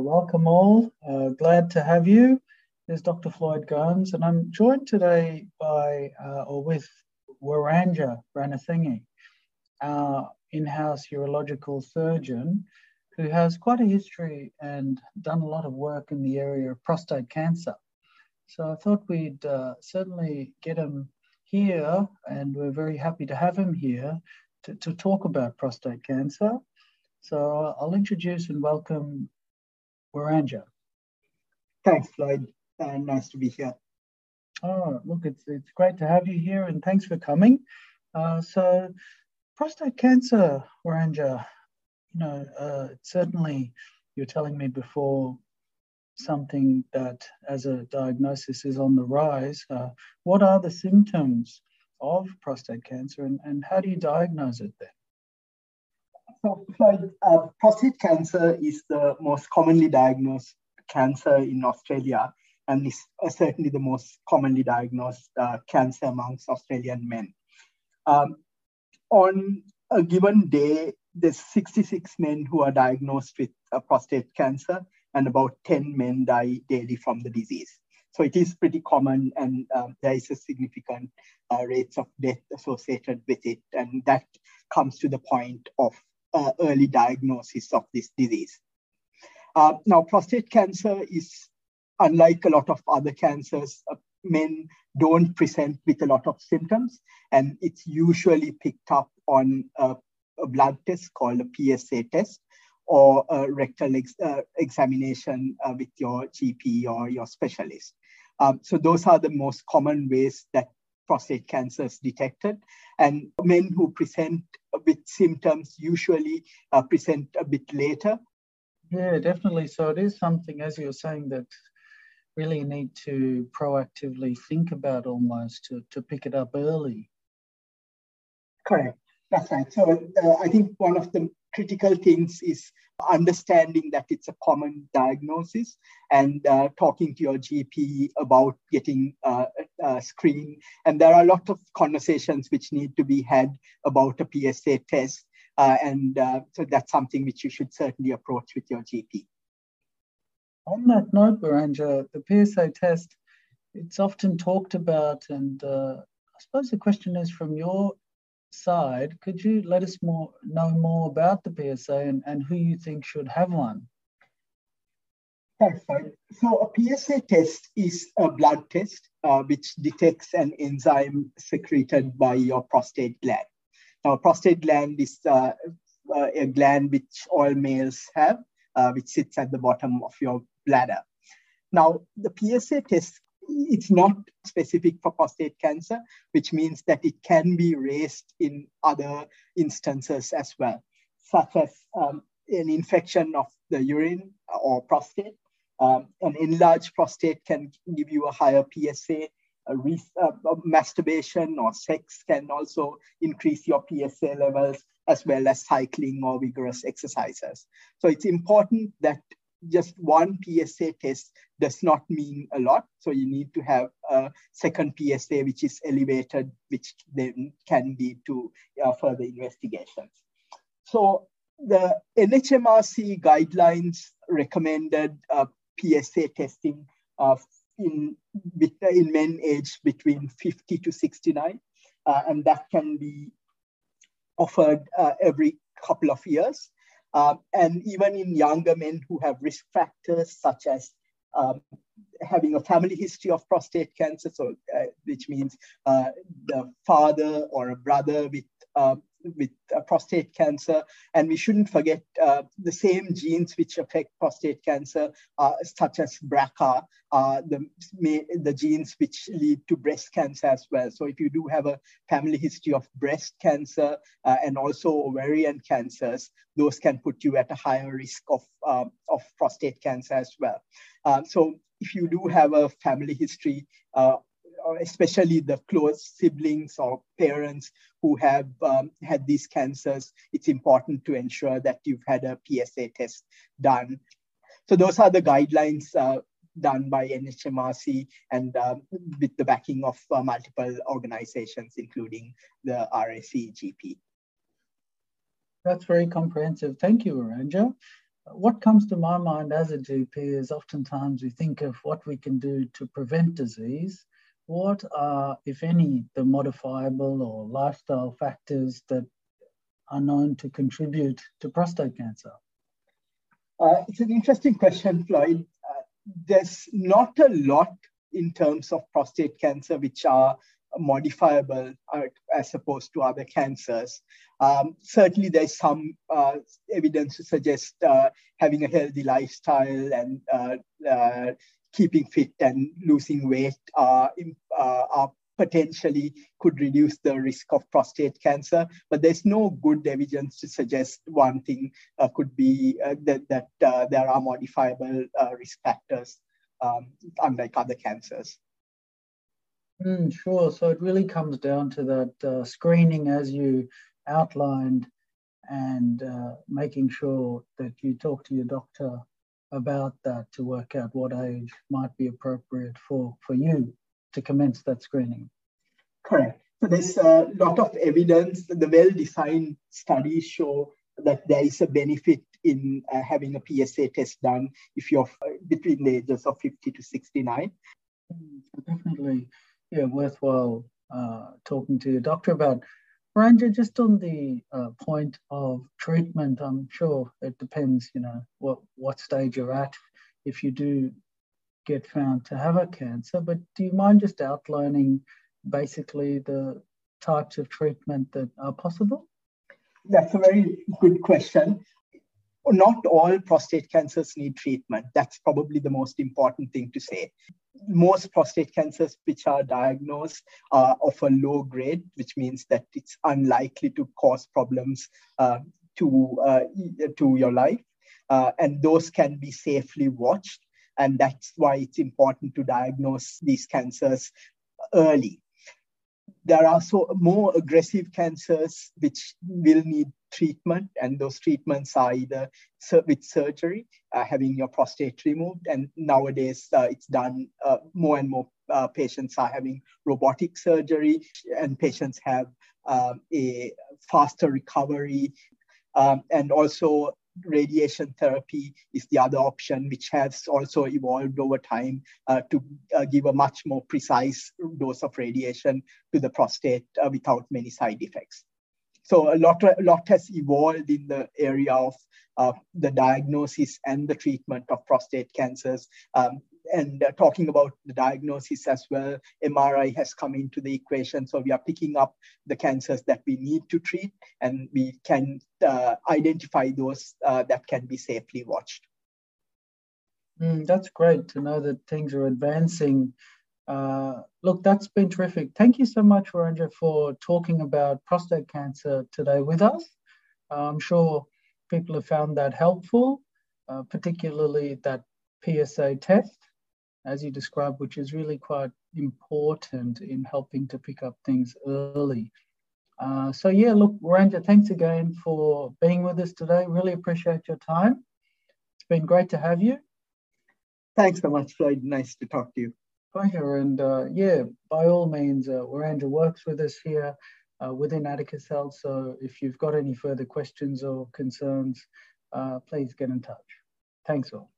Welcome all. Uh, glad to have you. This is Dr. Floyd Gomes, and I'm joined today by uh, or with Weranja Ranasinghe, our in-house urological surgeon, who has quite a history and done a lot of work in the area of prostate cancer. So I thought we'd uh, certainly get him here, and we're very happy to have him here to, to talk about prostate cancer. So I'll introduce and welcome Weranja. Thanks, Floyd. Uh, nice to be here. Oh, look, it's, it's great to have you here and thanks for coming. Uh, so, prostate cancer, Weranja, you know, uh, certainly you're telling me before something that as a diagnosis is on the rise. Uh, what are the symptoms of prostate cancer and, and how do you diagnose it then? So, uh, prostate cancer is the most commonly diagnosed cancer in Australia and is uh, certainly the most commonly diagnosed uh, cancer amongst Australian men. Um, on a given day, there's 66 men who are diagnosed with uh, prostate cancer, and about 10 men die daily from the disease. So it is pretty common, and um, there is a significant uh, rates of death associated with it, and that comes to the point of uh, early diagnosis of this disease. Uh, now, prostate cancer is unlike a lot of other cancers, uh, men don't present with a lot of symptoms, and it's usually picked up on a, a blood test called a PSA test or a rectal ex, uh, examination uh, with your GP or your specialist. Um, so those are the most common ways that prostate cancer is detected. And men who present with symptoms usually uh, present a bit later. Yeah, definitely. So it is something, as you're saying, that really need to proactively think about almost to, to pick it up early. Correct. That's right. So uh, I think one of the critical things is understanding that it's a common diagnosis and uh, talking to your GP about getting uh, a screen. And there are a lot of conversations which need to be had about a PSA test. Uh, and uh, so that's something which you should certainly approach with your GP. On that note, Weranja, the PSA test, it's often talked about, and uh, I suppose the question is from your side, could you let us more know more about the PSA and, and who you think should have one? So a PSA test is a blood test uh, which detects an enzyme secreted by your prostate gland. Now, prostate gland is uh, uh, a gland which all males have, uh, which sits at the bottom of your bladder. Now, the PSA test it's not specific for prostate cancer, which means that it can be raised in other instances as well, such as um, an infection of the urine or prostate. Um, an enlarged prostate can give you a higher PSA. A re- uh, masturbation or sex can also increase your PSA levels, as well as cycling or vigorous exercises. So it's important that just one PSA test does not mean a lot. So you need to have a second PSA which is elevated, which then can lead to uh, further investigations. So the NHMRC guidelines recommended uh, PSA testing uh, in, in men aged between 50 to 69, uh, and that can be offered uh, every couple of years. Um, and even in younger men who have risk factors such as um, having a family history of prostate cancer, so uh, which means uh, the father or a brother with uh, with uh, prostate cancer. And we shouldn't forget uh, the same genes which affect prostate cancer, uh, such as BRCA, uh, the, the genes which lead to breast cancer as well. So if you do have a family history of breast cancer uh, and also ovarian cancers, those can put you at a higher risk of, um, of prostate cancer as well. Uh, so if you do have a family history uh, especially the close siblings or parents who have um, had these cancers, it's important to ensure that you've had a PSA test done. So those are the guidelines uh, done by NHMRC and uh, with the backing of uh, multiple organizations, including the RACGP. That's very comprehensive. Thank you, Weranja. what comes to my mind as a GP is oftentimes we think of what we can do to prevent disease. What are, if any, the modifiable or lifestyle factors that are known to contribute to prostate cancer? Uh, it's an interesting question, Floyd. Uh, there's not a lot in terms of prostate cancer which are modifiable uh, as opposed to other cancers. Um, certainly, there's some uh, evidence to suggest uh, having a healthy lifestyle and uh, keeping fit and losing weight are, uh, are potentially could reduce the risk of prostate cancer. But there's no good evidence to suggest one thing could be that, that there are modifiable risk factors, um, unlike other cancers. Mm, sure. So it really comes down to that uh, screening as you outlined and uh, making sure that you talk to your doctor about that to work out what age might be appropriate for, for you to commence that screening. Correct. So there's a lot of evidence. The well-designed studies show that there is a benefit in uh, having a PSA test done if you're between the ages of 50 to 69. Mm, definitely yeah, worthwhile uh, talking to your doctor about. Ranja, just on the uh, point of treatment, I'm sure it depends, you know, what, what stage you're at if you do get found to have a cancer. But do you mind just outlining basically the types of treatment that are possible? That's a very good question not all prostate cancers need treatment. That's probably the most important thing to say. Most prostate cancers which are diagnosed are of a low grade, which means that it's unlikely to cause problems uh, to, uh, to your life. Uh, and those can be safely watched. And that's why it's important to diagnose these cancers early there are so more aggressive cancers which will need treatment, and those treatments are either with surgery, uh, having your prostate removed, and nowadays uh, it's done uh, more and more. Uh, patients are having robotic surgery, and patients have um, a faster recovery, um, and also radiation therapy is the other option, which has also evolved over time uh, to uh, give a much more precise dose of radiation to the prostate uh, without many side effects. So a lot, a lot has evolved in the area of uh, the diagnosis and the treatment of prostate cancers. Um, and uh, talking about the diagnosis as well, MRI has come into the equation. So we are picking up the cancers that we need to treat, and we can uh, identify those uh, that can be safely watched. Mm, that's great to know that things are advancing uh, look, that's been terrific. Thank you so much, Ranja, for talking about prostate cancer today with us. Uh, I'm sure people have found that helpful, uh, particularly that PSA test, as you described, which is really quite important in helping to pick up things early. Uh, so yeah, look, Ranja, thanks again for being with us today. Really appreciate your time. It's been great to have you. Thanks so much, Floyd. Nice to talk to you pleasure. And uh, yeah, by all means, uh, works with us here uh, within Atticus Health. So if you've got any further questions or concerns, uh, please get in touch. Thanks all.